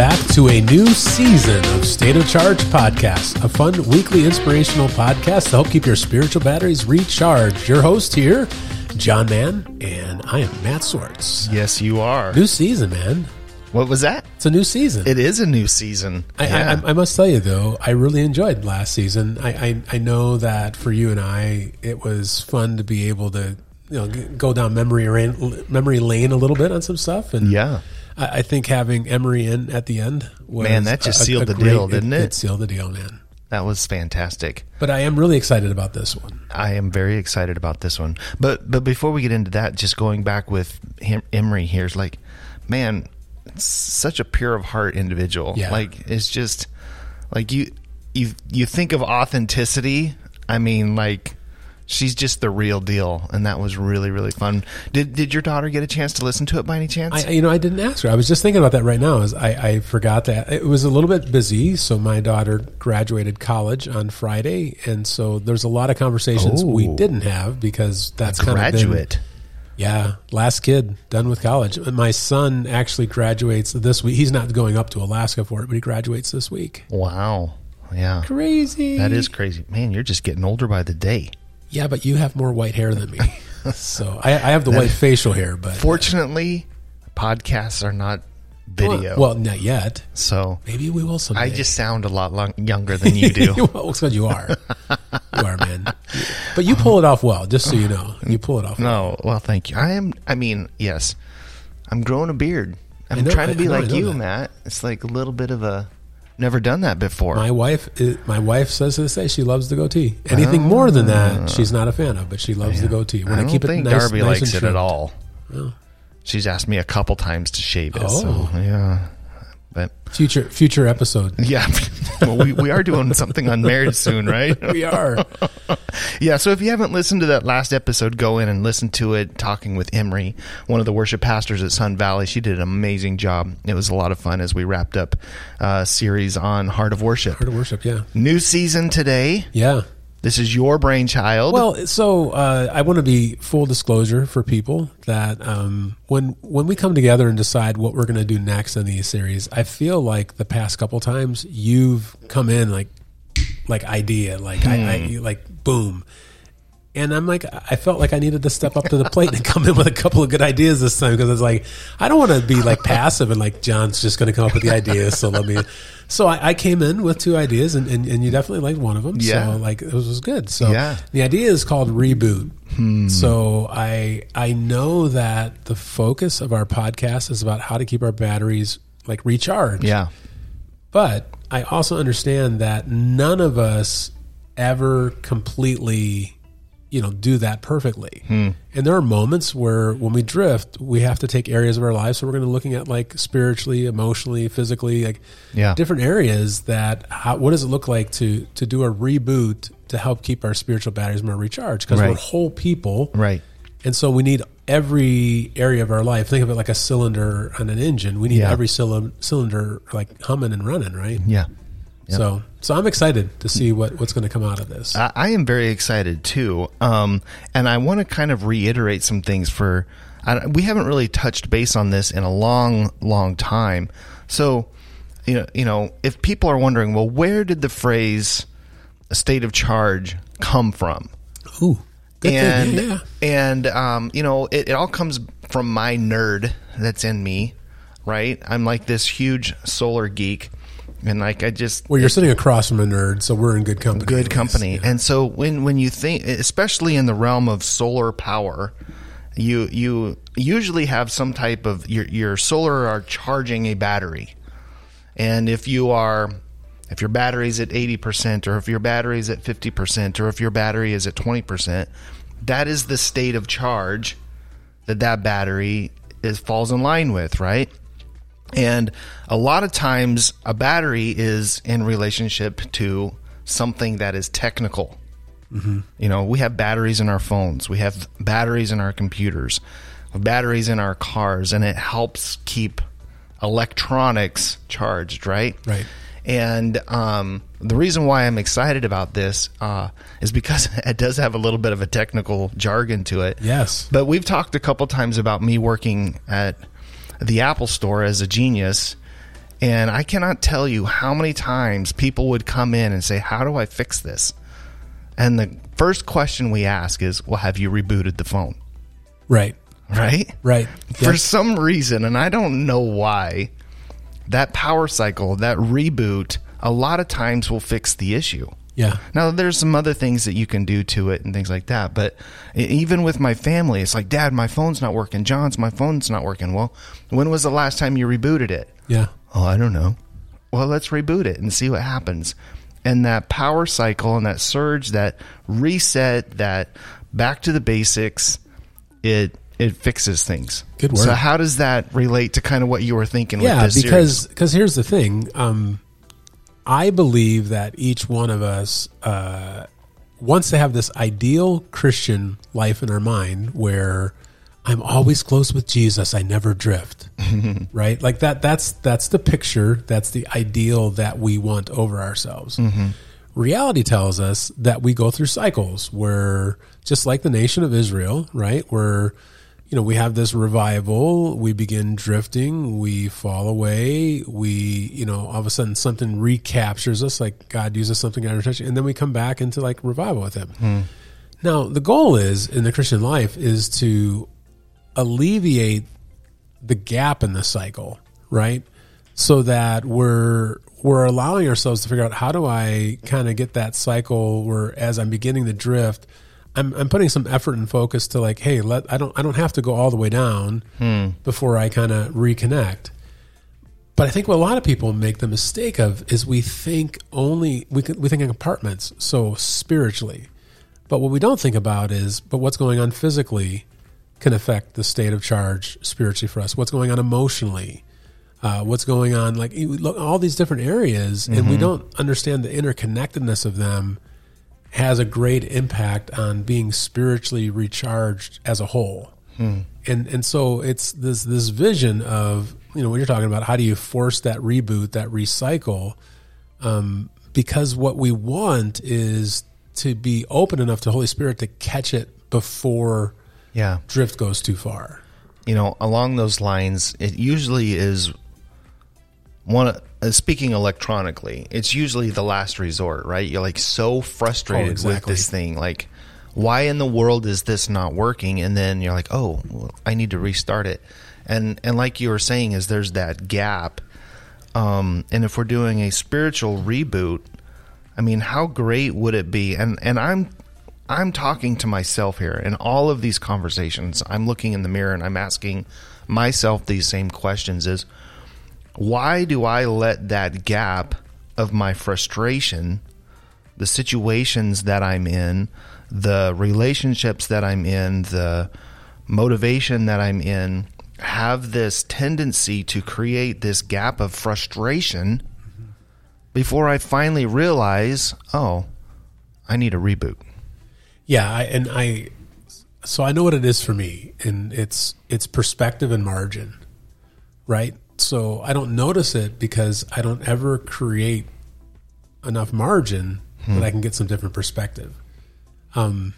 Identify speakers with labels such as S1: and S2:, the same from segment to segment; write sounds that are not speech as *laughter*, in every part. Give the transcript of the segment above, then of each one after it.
S1: Back to a new season of State of Charge podcast, a fun weekly inspirational podcast to help keep your spiritual batteries recharged. Your host here, John Mann, and I am Matt Swartz.
S2: Yes, you are.
S1: New season, man.
S2: What was that?
S1: It's a new season.
S2: It is a new season.
S1: I,
S2: Yeah.
S1: I, I must tell you though, I really enjoyed last season. I, I I know that for you and I, it was fun to be able to you know go down memory lane, memory lane a little bit on some stuff. And
S2: yeah.
S1: I, I think having Emery in at the end was
S2: Man, that just sealed the deal, didn't it?
S1: It sealed the deal, man.
S2: That was fantastic.
S1: But I am really excited about this one.
S2: I am very excited about this one. But but before we get into that, just going back with him, Emery here is like, man, such a pure of heart individual.
S1: Yeah.
S2: Like it's just like you you you think of authenticity. I mean, like she's just the real deal, and that was really really fun. Did did your daughter get a chance to listen to it by any chance?
S1: I, you know, I didn't ask her. I was just thinking about that right now. Is I, I forgot that it was a little bit busy. So my daughter graduated college on Friday, and so there's a lot of conversations we
S2: Oh.
S1: didn't have because that's kind of been-
S2: Graduate.
S1: yeah, last kid done with college. My son actually graduates this week. He's not going up to Alaska for it, but he graduates this week.
S2: Wow. Yeah.
S1: Crazy.
S2: That is crazy. Man, you're just getting older by the day.
S1: Yeah, but you have more white hair than me. *laughs* so I, I have the white facial hair, but
S2: Fortunately, podcasts are not video.
S1: Well, not yet.
S2: so
S1: Maybe we will someday.
S2: I just sound a lot long, younger than you *laughs* do.
S1: well, it's because you are. You are, man. But you pull it off well, just so you know. You pull it off.
S2: no, well, thank you. I am, I mean, yes, I'm growing a beard. I'm
S1: know-
S2: trying to be
S1: know,
S2: like you,
S1: that.
S2: Matt. It's like a little bit of a, never done that before.
S1: My wife, is, my wife says to this day she loves the goatee. Anything more than that, ah. she's not a fan of. But she loves the goatee. When
S2: I
S1: I,
S2: don't
S1: keep it nice,
S2: Darby
S1: nice
S2: likes
S1: and
S2: it at
S1: trimmed.
S2: all. Oh. She's asked me a couple times to shave it. So,
S1: Oh.
S2: yeah. But
S1: Future, future episode. *laughs*
S2: yeah, well, we, we are doing something on marriage soon, right? *laughs*
S1: We are. *laughs*
S2: Yeah, so if you haven't listened to that last episode, go in and listen to it. Talking with Emery, one of the worship pastors at Sun Valley, she did an amazing job. It was a lot of fun as we wrapped up a series on Heart of Worship.
S1: Heart of worship. Yeah.
S2: New season today.
S1: Yeah.
S2: This is your brainchild.
S1: Well, so uh, I want to be full disclosure for people that um, when when we come together and decide what we're going to do next in these series, I feel like the past couple times you've come in like like idea, like I, I like boom. And I'm like, I felt like I needed to step up to the plate and come in with a couple of good ideas this time because I was like I don't want to be like passive and like John's just going to come up with the ideas. So let me. *laughs* So I, I came in with two ideas, and, and, and you definitely liked one of them.
S2: Yeah.
S1: So like it was, was good. So
S2: Yeah.
S1: the idea is called reboot. Hmm. So I I know that the focus of our podcast is about how to keep our batteries like recharged.
S2: yeah.
S1: But I also understand that none of us ever completely, you know, do that perfectly. Hmm. And there are moments where when we drift, we have to take areas of our lives. So we're going to be looking at like spiritually, emotionally, physically, like
S2: Yeah.
S1: different areas that how, what does it look like to to do a reboot to help keep our spiritual batteries more recharged because we're whole people.
S2: Right.
S1: And so we need every area of our life. Think of it like a cylinder on an engine. We need
S2: Yeah.
S1: every cyl- cylinder like humming and running, right?
S2: Yeah.
S1: So, so I'm excited to see what, what's going to come out of this.
S2: I, I am very excited too, um, and I want to kind of reiterate some things for. I, we haven't really touched base on this in a long, long time. So, you know, you know, if people are wondering, well, where did the phrase "state of charge" come from?
S1: Ooh, good
S2: and
S1: thing. Yeah,
S2: and um, you know, it, it all comes from my nerd that's in me, right? I'm like this huge solar geek, and like I just
S1: Well, you're sitting across from a nerd, so we're in good company.
S2: good
S1: anyways.
S2: company.
S1: Yeah.
S2: And so when when you think, especially in the realm of solar power, you you usually have some type of your your solar are charging a battery, and if you are if your battery's at eighty percent, or if your battery's at fifty percent, or if your battery is at twenty percent, that is the state of charge that that battery is falls in line with, right? And a lot of times, a battery is in relationship to something that is technical. You know, we have batteries in our phones, we have batteries in our computers, batteries in our cars, and it helps keep electronics charged, right?
S1: Right.
S2: And um, the reason why I'm excited about this uh, is because *laughs* it does have a little bit of a technical jargon to it.
S1: Yes.
S2: But we've talked a couple times about me working at the Apple Store as a genius, And I cannot tell you how many times people would come in and say, How do I fix this? And the first question we ask is, Well, have you rebooted the phone?
S1: Right.
S2: Right?
S1: Right.
S2: For some reason, and I don't know why, that power cycle, that reboot, a lot of times will fix the issue.
S1: Yeah.
S2: Now, there's some other things that you can do to it and things like that. But even with my family, it's like, Dad, my phone's not working. John's, my phone's not working. Well, when was the last time you rebooted it?
S1: Yeah.
S2: Oh, I don't know. Well, let's reboot it and see what happens. And that power cycle and that surge, that reset, that back to the basics, it it fixes things.
S1: Good
S2: work.
S1: So
S2: how does that relate to kind of what you were thinking
S1: Yeah,
S2: with this
S1: because because here's the thing. Um, I believe that each one of us uh, wants to have this ideal Christian life in our mind where I'm always close with Jesus. I never drift. *laughs* right? Like that. That's that's the picture. That's the ideal that we want over ourselves. Reality tells us that we go through cycles where, just like the nation of Israel, right? Where you know, we have this revival, we begin drifting, we fall away, we, you know, all of a sudden something recaptures us, like God uses something out of touch, and then we come back into like revival with Him. Hmm. Now, the goal is in the Christian life is to alleviate the gap in the cycle, right? So that we're we're allowing ourselves to figure out how do I kind of get that cycle where as I'm beginning to drift, I'm I'm putting some effort and focus to like, hey, let I don't I don't have to go all the way down before I kind of reconnect. But I think what a lot of people make the mistake of is we think only we can, we think in compartments, so spiritually. But what we don't think about is, but what's going on physically can affect the state of charge spiritually for us. What's going on emotionally? Uh, what's going on? Like look, all these different areas, and we don't understand the interconnectedness of them has a great impact on being spiritually recharged as a whole. And and so it's this this vision of you know when you're talking about how do you force that reboot, that recycle, um, because what we want is to be open enough to Holy Spirit to catch it before
S2: Yeah.
S1: drift goes too far.
S2: you know, along those lines, it usually is one. Uh, speaking electronically, it's usually the last resort, right? You're like so frustrated
S1: Oh, exactly.
S2: with this thing, like, why in the world is this not working? And then you're like, oh, well, I need to restart it. And and like you were saying, is there's that gap. Um, and if we're doing a spiritual reboot, I mean, how great would it be? And and I'm I'm talking to myself here in all of these conversations. I'm looking in the mirror and I'm asking myself these same questions is why do I let that gap of my frustration, the situations that I'm in, the relationships that I'm in, the motivation that I'm in have this tendency to create this gap of frustration before I finally realize, oh, I need a reboot.
S1: Yeah, I, and I so I know what it is for me, and it's it's perspective and margin, right? So I don't notice it because I don't ever create enough margin that I can get some different perspective. Um,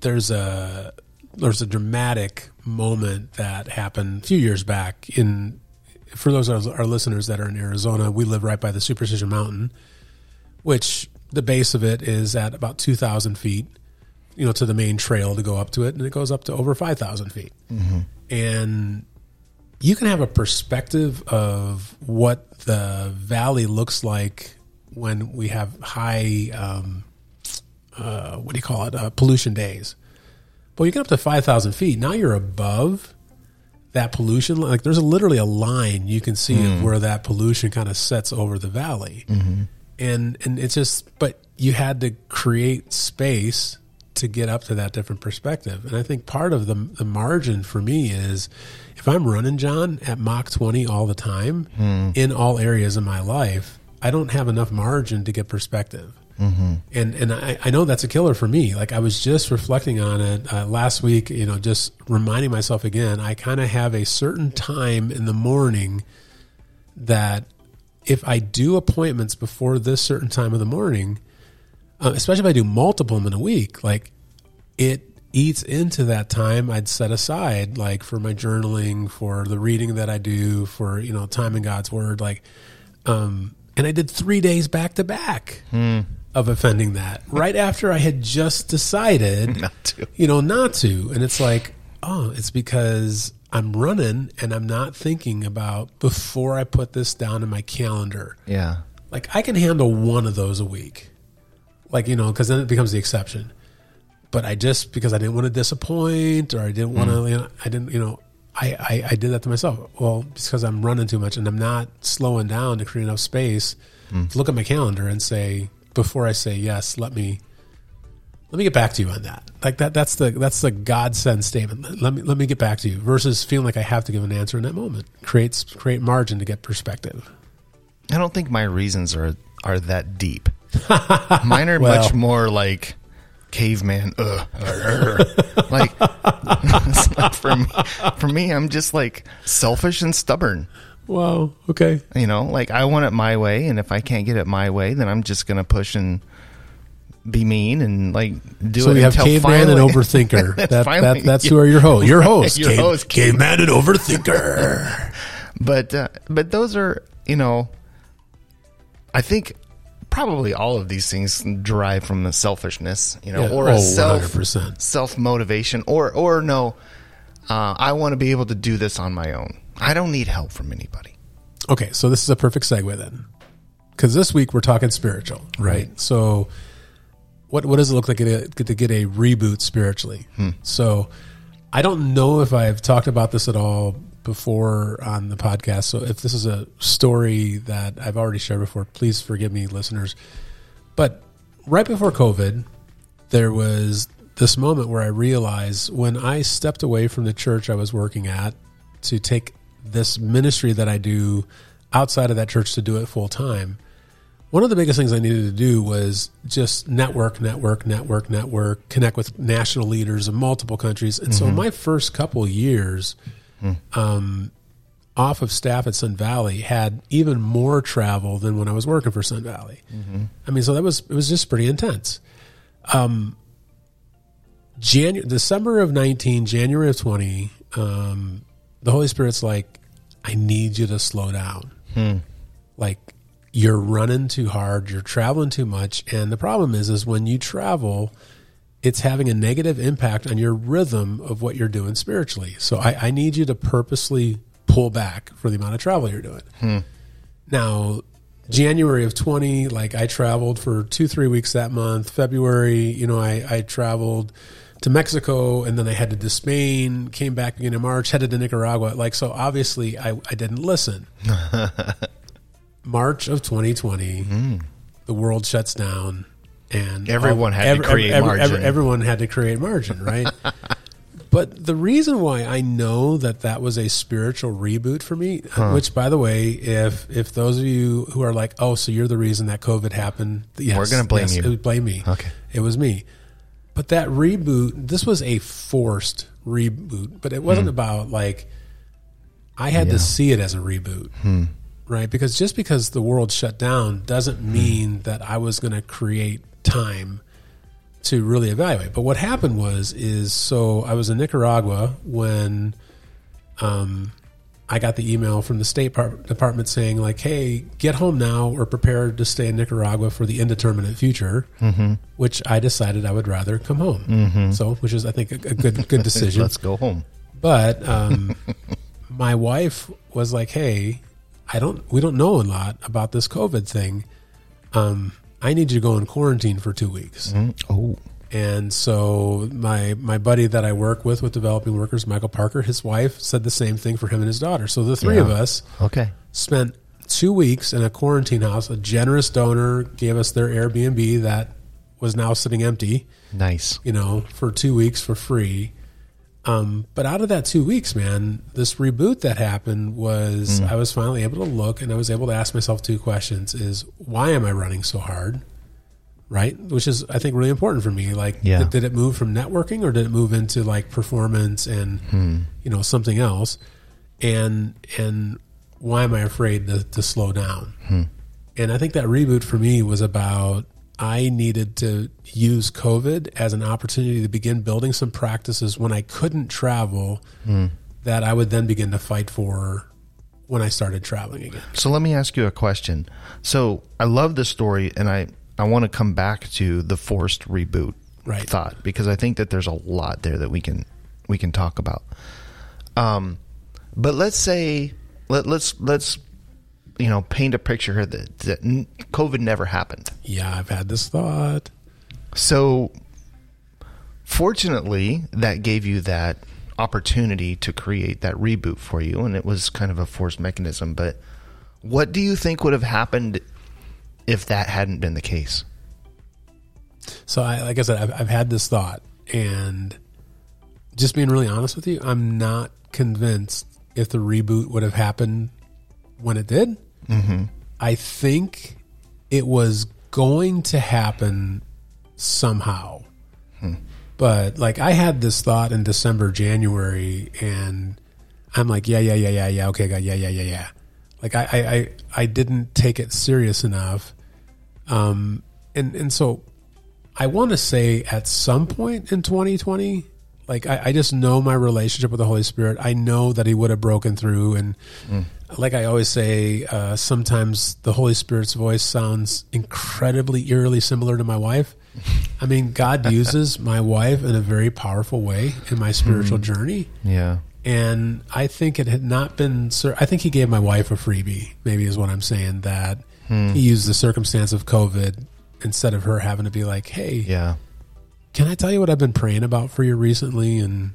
S1: there's a there's a dramatic moment that happened a few years back in for those of our listeners that are in Arizona, we live right by the Superstition Mountain, which the base of it is at about 2,000 feet, you know, to the main trail to go up to it, and it goes up to over 5,000 feet. And you can have a perspective of what the valley looks like when we have high, um, uh, what do you call it, uh, pollution days. But you get up to 5,000 feet, now you're above that pollution. Like there's a, literally a line you can see of where that pollution kind of sets over the valley. And, and it's just, but you had to create space to get up to that different perspective. And I think part of the, the margin for me is if I'm running, John, at Mach 20 all the time in all areas of my life, I don't have enough margin to get perspective. And and I, I know that's a killer for me. Like I was just reflecting on it uh, last week. You know, just reminding myself again. I kind of have a certain time in the morning that if I do appointments before this certain time of the morning, uh, especially if I do multiple of them in a week, like it eats into that time I'd set aside, like for my journaling, for the reading that I do, for you know time in God's Word, like, um, and I did three days back to back of offending that right after I had just decided *laughs*
S2: Not to.
S1: you know, not to. And it's like, oh, it's because I'm running and I'm not thinking about before I put this down in my calendar.
S2: Yeah.
S1: Like I can handle one of those a week, like you know, because then it becomes the exception. But I just because I didn't want to disappoint or I didn't want to, mm. you know, I didn't, you know, I, I I did that to myself. Well, it's because I'm running too much and I'm not slowing down to create enough space mm. to look at my calendar and say before I say yes, let me let me get back to you on that. Like that that's the that's the God send statement. Let- Let me let me get back to you versus feeling like I have to give an answer in that moment. Creates create margin to get perspective.
S2: I don't think my reasons are are that deep. *laughs* Mine are
S1: Well.
S2: much more like caveman. Ugh, arr, arr. like *laughs* for me. For me, I'm just like selfish and stubborn.
S1: Wow. Okay.
S2: You know, like I want it my way, and if I can't get it my way, then I'm just gonna push and be mean and like do
S1: So
S2: it So
S1: we have *laughs* caveman and overthinker. that,
S2: finally-
S1: that that's who are your host. Your hosts.
S2: Your host,
S1: caveman and overthinker.
S2: but uh, but those are you know i think probably all of these things derive from the selfishness you know
S1: Yeah.
S2: or
S1: Oh,
S2: a self self motivation or or no uh, i want to be able to do this on my own i don't need help from anybody
S1: okay, so this is a perfect segue then, because this week we're talking spiritual, right? So, what what does it look like to get a, to get a reboot spiritually? So, I don't know if I've talked about this at all before on the podcast. So, if this is a story that I've already shared before, please forgive me, listeners. But right before COVID, there was this moment where I realized when I stepped away from the church I was working at to take this ministry that I do outside of that church to do it full time. One of the biggest things I needed to do was just network, network, network, network, connect with national leaders in multiple countries. And so, mm-hmm. my first couple years um, off of staff at Sun Valley had even more travel than when I was working for Sun Valley. I mean, so that was it was just pretty intense. January, December of 19, January of 20, um, the Holy Spirit's like, I need you to slow down. Like, you're running too hard, you're traveling too much. And the problem is, is when you travel, it's having a negative impact on your rhythm of what you're doing spiritually. So I, I need you to purposely pull back for the amount of travel you're doing. Hmm. Now, January of 20, like I traveled for two, three weeks that month. February, you know, I, I traveled to Mexico and then I headed to Spain, came back again in March, headed to Nicaragua. Like, so obviously I, I didn't listen. *laughs* March of 2020, hmm. the world shuts down and
S2: Everyone had to create margin.
S1: everyone had to create margin, right? *laughs* But the reason why I know that that was a spiritual reboot for me, which by the way, if if those of you who are like, oh, so you're the reason that COVID happened, yes,
S2: We're gonna blame
S1: yes,
S2: you.
S1: it blame me.
S2: Okay.
S1: it was me. But that reboot, this was a forced reboot, but it wasn't hmm. about like I had to see it as a reboot. Hmm. Right? Because just because the world shut down doesn't mean that I was going to create time to really evaluate. But what happened was is so I was in Nicaragua when um, I got the email from the State Par- Department saying like, "Hey, get home now or prepare to stay in Nicaragua for the indeterminate future." Mm-hmm. Which I decided I would rather come home. Mm-hmm. So, which is I think a, a good good *laughs* decision.
S2: let's go home
S1: But um, *laughs* my wife was like, "Hey, I don't. We don't know a lot about this COVID thing. Um, I need you to go in quarantine for two weeks."
S2: oh
S1: And so my my buddy that I work with with developing workers, Michael Parker, his wife said the same thing for him and his daughter. So the three of us
S2: okay
S1: spent two weeks in a quarantine house. A generous donor gave us their Airbnb that was now sitting empty
S2: nice
S1: you know, for two weeks for free. Um, but out of that two weeks, man, this reboot that happened was mm. I was finally able to look and I was able to ask myself two questions: is why am I running so hard? Right, which is I think really important for me. Like,
S2: Yeah.
S1: did, did it move from networking or did it move into like performance and hmm. you know something else? And and why am I afraid to, to slow down? Hmm. And I think that reboot for me was about I needed to use COVID as an opportunity to begin building some practices when I couldn't travel that I would then begin to fight for when I started traveling again.
S2: So let me ask you a question. So I love this story, and I I want to come back to the forced reboot
S1: Right.
S2: thought because I think that there's a lot there that we can we can talk about. Um, but let's say let let's let's you know paint a picture that, that COVID never happened.
S1: Yeah, I've had this thought.
S2: So, fortunately, that gave you that opportunity to create that reboot for you, and it was kind of a forced mechanism. But what do you think would have happened if that hadn't been the case?
S1: So, I, like I said, I've, I've had this thought, and just being really honest with you, I'm not convinced if the reboot would have happened when it did. Mm-hmm. I think it was going to happen somehow. But like I had this thought in December, January, and I'm like, yeah, yeah, yeah, yeah, yeah, okay, God, yeah, yeah, yeah, yeah. Like I, I, I, I didn't take it serious enough. Um, and and so I want to say at some point in 2020, like I, I just know my relationship with the Holy Spirit. I know that He would have broken through, and like I always say, uh, sometimes the Holy Spirit's voice sounds incredibly eerily similar to my wife. I mean, God *laughs* uses my wife in a very powerful way in my spiritual journey.
S2: Yeah.
S1: And I think it had not been. Sir, I think he gave my wife a freebie. Maybe is what I'm saying. That he used the circumstance of COVID instead of her having to be like, "Hey,
S2: Yeah.
S1: can I tell you what I've been praying about for you recently?" And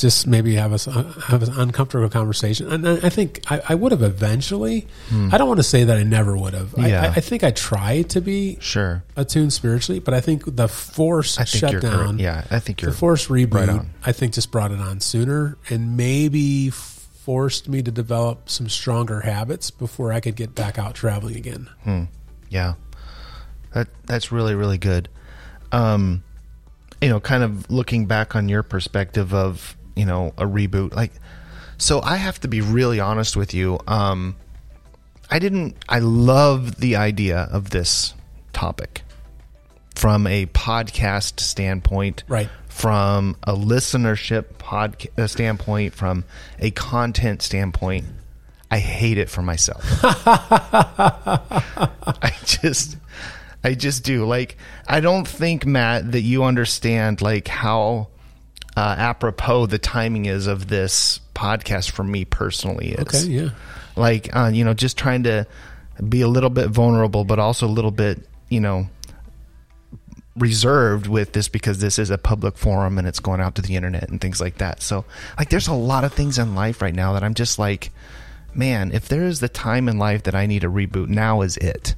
S1: just maybe have us uh, have an uncomfortable conversation. And I think I, I would have eventually. Hmm. I don't want to say that I never would have. I,
S2: Yeah.
S1: I, I think I tried to be
S2: Sure.
S1: attuned spiritually, but I think the force
S2: I think you're
S1: shutdown.
S2: correct. Yeah, I think you're
S1: The force reboot,
S2: right.
S1: I think, just brought it on sooner and maybe forced me to develop some stronger habits before I could get back out traveling again. Hmm.
S2: Yeah, that that's really really good. Um, you know, kind of looking back on your perspective of you know a reboot, like, so I have to be really honest with you. Um, I didn't. I love the idea of this topic from a podcast standpoint,
S1: Right.
S2: From a listenership podcast standpoint, from a content standpoint. I hate it for myself. *laughs* I just I just do. Like I don't think Matt that you understand like how uh, apropos the timing is of this podcast for me personally is.
S1: Okay, yeah.
S2: Like uh, you know, just trying to be a little bit vulnerable, but also a little bit you know reserved with this because this is a public forum and it's going out to the internet and things like that. So like there's a lot of things in life right now that I'm just like man, if there is the time in life that I need a reboot, now is it.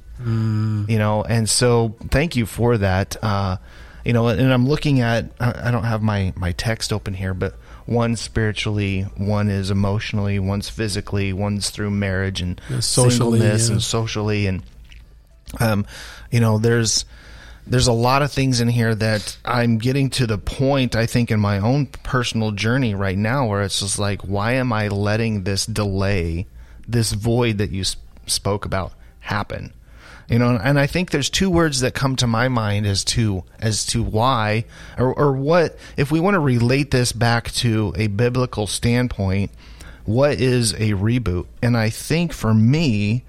S2: You know, and so thank you for that. Uh, you know, and I'm looking at, I don't have my, my text open here, but one spiritually, one is emotionally, one's physically, one's through marriage and
S1: Yeah, socially,
S2: singleness
S1: yeah.
S2: and socially. And, um, you know, there's, there's a lot of things in here that I'm getting to the point, I think, in my own personal journey right now where it's just like, why am I letting this delay, this void that you s- spoke about happen? You know, and I think there's two words that come to my mind as to as to why or, or what if we want to relate this back to a biblical standpoint, what is a reboot? And I think for me,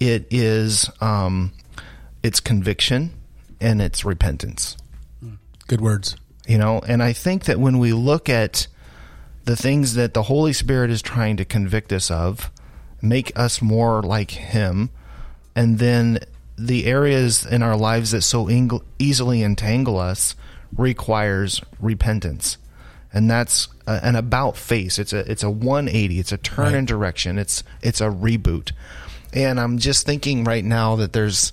S2: it is um, it's conviction and it's repentance
S1: Good words.
S2: you know and i think that when we look at the things that the holy spirit is trying to convict us of make us more like him and then the areas in our lives that so eng- easily entangle us requires repentance. And that's a, an about face. It's a it's a 180 it's a turn
S1: Right.
S2: in direction. It's it's a reboot. And i'm just thinking right now that there's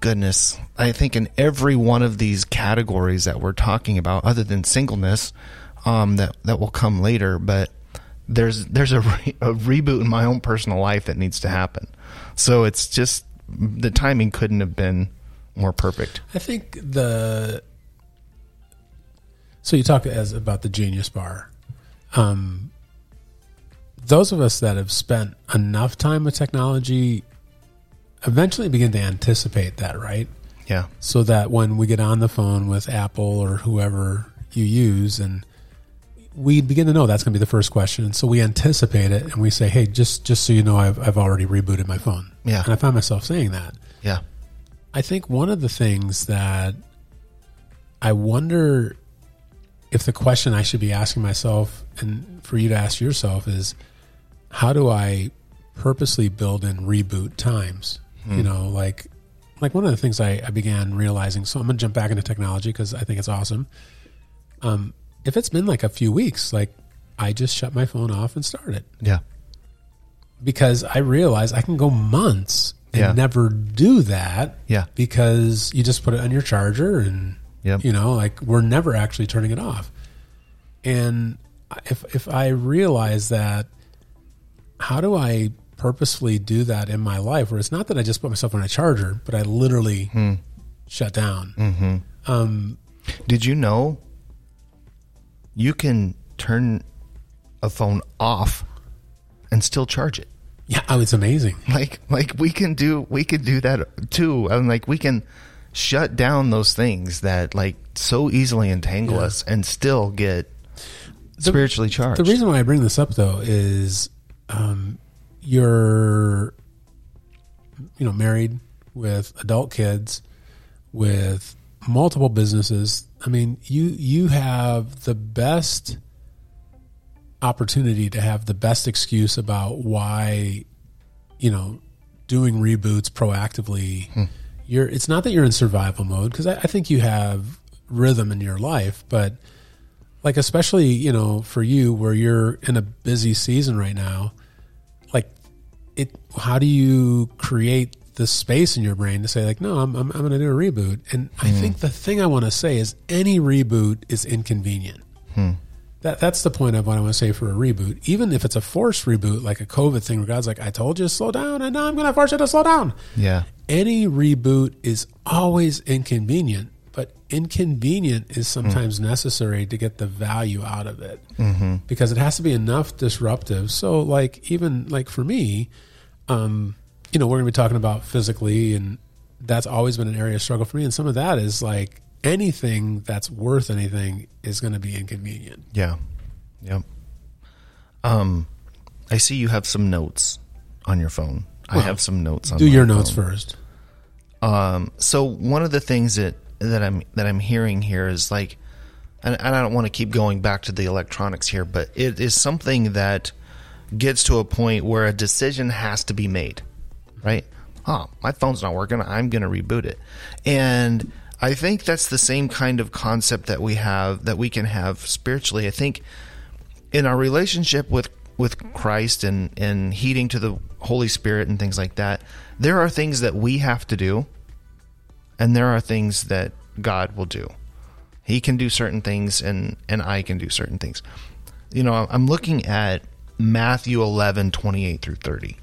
S2: goodness, I think in every one of these categories that we're talking about, other than singleness, um, that that will come later, but there's there's a, re- a reboot in my own personal life that needs to happen. So it's just the timing couldn't have been more perfect.
S1: I think the so you talk as about the genius bar. Um, those of us that have spent enough time with technology eventually begin to anticipate that, right?
S2: Yeah.
S1: so that when we get on the phone with Apple or whoever you use, and we begin to know that's going to be the first question, and so we anticipate it, and we say, "Hey, just just so you know, I've I've already rebooted my phone."
S2: Yeah.
S1: and I find myself saying that.
S2: Yeah.
S1: I think one of the things that I wonder if the question I should be asking myself and for you to ask yourself is how do I purposely build in reboot times? You know, like like one of the things I, I began realizing. So I'm gonna jump back into technology because I think it's awesome. Um, if it's been like a few weeks, like I just shut my phone off and start it
S2: Yeah.
S1: because I realize I can go months and
S2: Yeah.
S1: never do that.
S2: Yeah.
S1: Because you just put it on your charger and
S2: Yep.
S1: you know, like we're never actually turning it off. And if if I realize that how do I purposefully do that in my life where it's not that I just put myself on a charger, but I literally
S2: Hmm.
S1: shut down.
S2: Mm-hmm.
S1: Um
S2: Did you know you can turn a phone off and still charge it?
S1: yeah, oh, it's amazing. *laughs*
S2: Like like we can do we could do that too. I and like we can shut down those things that like so easily entangle
S1: Yeah.
S2: us and still get spiritually charged.
S1: The reason why I bring this up though is um, you're you know married with adult kids with multiple businesses. I mean, you you have the best opportunity to have the best excuse about why you know doing reboots proactively. Hmm. You're it's not that you're in survival mode because I, I think you have rhythm in your life, but like especially you know for you where you're in a busy season right now like it how do you create the space in your brain to say like no i'm, I'm, I'm going to do a reboot. And i think the thing i want to say is any reboot is inconvenient. That, that's the point of what i want to say for a reboot. Even if it's a forced reboot like a covid thing where god's like i told you to slow down and now i'm going to force you to slow down.
S2: Yeah.
S1: any reboot is always inconvenient, but inconvenient is sometimes necessary to get the value out of it mm-hmm. because it has to be enough disruptive. So, like, even like for me, um, you know, we're going to be talking about physically, and that's always been an area of struggle for me. And some of that is like anything that's worth anything is going to be inconvenient.
S2: Yeah. Yep. Um I see you have some notes on your phone. I have some notes on
S1: Do your notes
S2: phone.
S1: first.
S2: Um, so one of the things that that I'm that I'm hearing here is like, and, and I don't want to keep going back to the electronics here, but it is something that gets to a point where a decision has to be made, right? Oh, my phone's not working. I'm going to reboot it, and I think that's the same kind of concept that we have that we can have spiritually. I think in our relationship with with Christ and and heeding to the Holy Spirit and things like that, there are things that we have to do, and there are things that God will do. He can do certain things, and and I can do certain things. You know, I'm looking at Matthew 11, 28 through 30.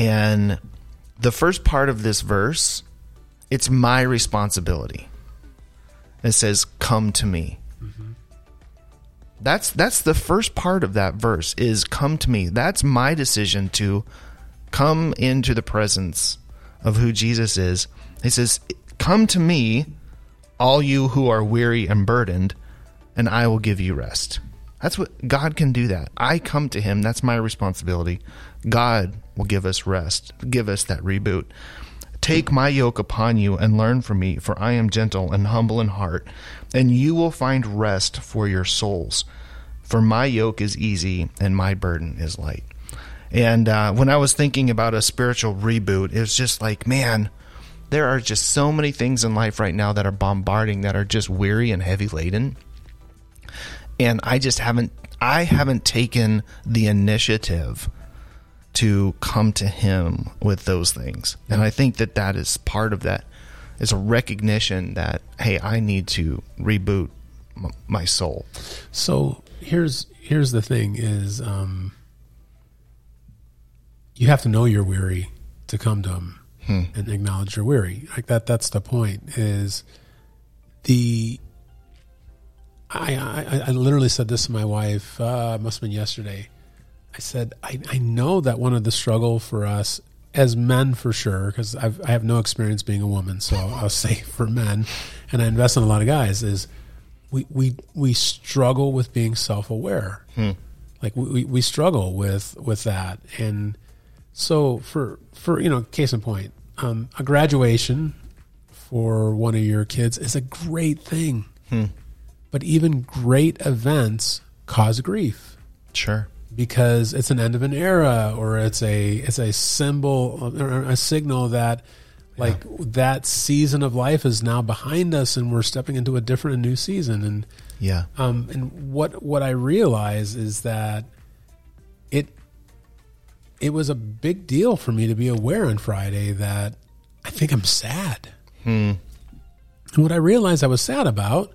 S2: And the first part of this verse, it's my responsibility. It says, Come to me. That's that's the first part of that verse is come to me. That's my decision to come into the presence of who Jesus is. He says, "Come to me, all you who are weary and burdened, and I will give you rest." That's what God can do that. I come to him, that's my responsibility. God will give us rest, give us that reboot. Take my yoke upon you and learn from me, for I am gentle and humble in heart, and you will find rest for your souls. For my yoke is easy and my burden is light. And uh, when I was thinking about a spiritual reboot, it was just like, man, there are just so many things in life right now that are bombarding, that are just weary and heavy laden. And I just haven't, I haven't taken the initiative to come to him with those things. And I think that that is part of that is a recognition that hey, I need to reboot m- my soul.
S1: So here's here's the thing: is um, you have to know you're weary to come to him and acknowledge you're weary. Like that. That's the point. Is the I I, I literally said this to my wife. Uh, must have been yesterday. I said I, I know that one of the struggle for us as men for sure, because I have no experience being a woman, so I'll say *laughs* for men, and I invest in a lot of guys, is we we we struggle with being self aware. Hmm. Like we, we struggle with with that, and so for for you know, case in point, um, a graduation for one of your kids is a great thing, hmm. but even great events cause grief.
S2: Sure
S1: because it's an end of an era or it's a it's a symbol or a signal that like yeah. that season of life is now behind us and we're stepping into a different and new season and
S2: yeah
S1: um and what what i realize is that it it was a big deal for me to be aware on friday that i think i'm sad hmm. and what i realized i was sad about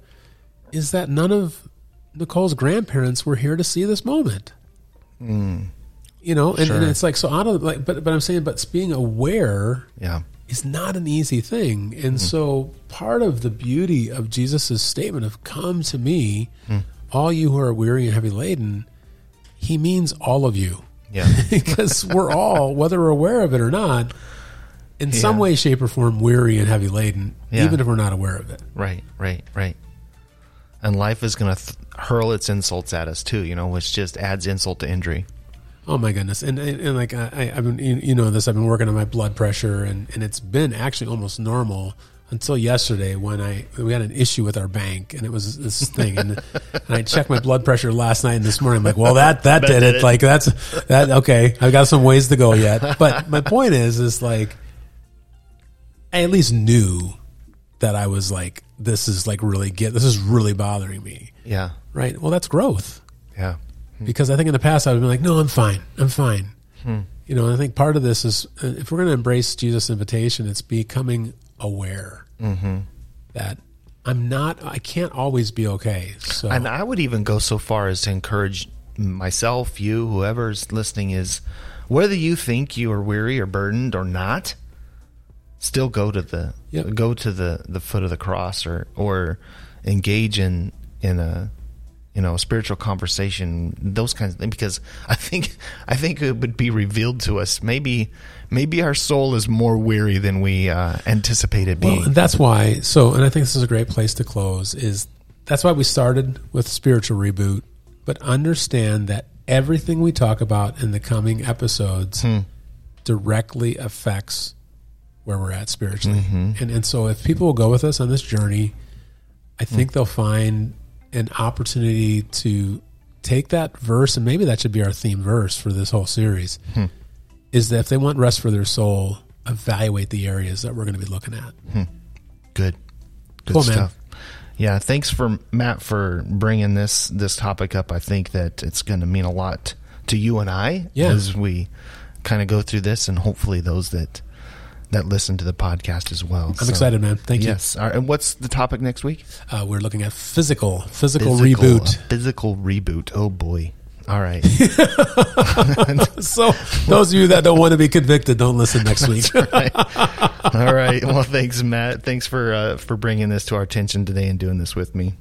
S1: is that none of nicole's grandparents were here to see this moment Mm. You know, and, sure. and, it's like so out of like, but but I'm saying, but being aware,
S2: yeah,
S1: is not an easy thing. And mm. so part of the beauty of Jesus's statement of "Come to me, mm. all you who are weary and heavy laden," he means all of you.
S2: Yeah, *laughs*
S1: because we're all, whether we're aware of it or not, in yeah. some way, shape, or form, weary and heavy laden, yeah. even if we're not aware of it.
S2: Right, right, right and life is going to th- hurl its insults at us too. You know, which just adds insult to injury.
S1: Oh my goodness! And and, and like I, I've been you know this I've been working on my blood pressure and and it's been actually almost normal until yesterday when I we had an issue with our bank and it was this thing and, and I checked my blood pressure last night and this morning I'm like well that that, that did, it. it like that's that okay I've got some ways to go yet but my point is is like I at least knew that I was like, this is like really get this is really bothering me.
S2: Yeah.
S1: Right. Well, that's growth.
S2: Yeah.
S1: Hmm. Because I think in the past I've been like, no, I'm fine. I'm fine. Hmm. You know, I think part of this is uh, if we're going to embrace Jesus' invitation, it's becoming aware mm-hmm. that I'm not. I can't always be okay. So,
S2: and I would even go so far as to encourage myself, you, whoever's listening, is whether you think you are weary or burdened or not still go to the yep. go to the the foot of the cross or or engage in in a you know a spiritual conversation those kinds of things because *laughs* i think i think it would be revealed to us maybe maybe our soul is more weary than we uh, anticipated being
S1: well, that's why so and i think this is a great place to close is that's why we started with spiritual reboot but understand that everything we talk about in the coming episodes hmm. directly affects where we're at spiritually. Mm-hmm. And and so if people will go with us on this journey, I think mm they'll find an opportunity to take that verse and maybe that should be our theme verse for this whole series. Hmm. Is that if they want rest for their soul, evaluate the areas that we're going to be looking at.
S2: Hmm. Good. Good cool, stuff. Man. Yeah, thanks for Matt for bringing this this topic up. I think that it's going to mean a lot to you and I yeah. as we kind of go through this, and hopefully those that that listen to the podcast as well. I'm
S1: so, excited, man. Thank
S2: you. Yes. Right. And what's the topic next week?
S1: Uh, we're looking at physical, physical, physical reboot.
S2: Physical reboot. Oh boy. All right. *laughs*
S1: so those of you that don't want to be convicted, don't listen next week.
S2: right. *laughs* All right. Well, thanks, Matt. Thanks for uh, for bringing this to our attention today and doing this with me.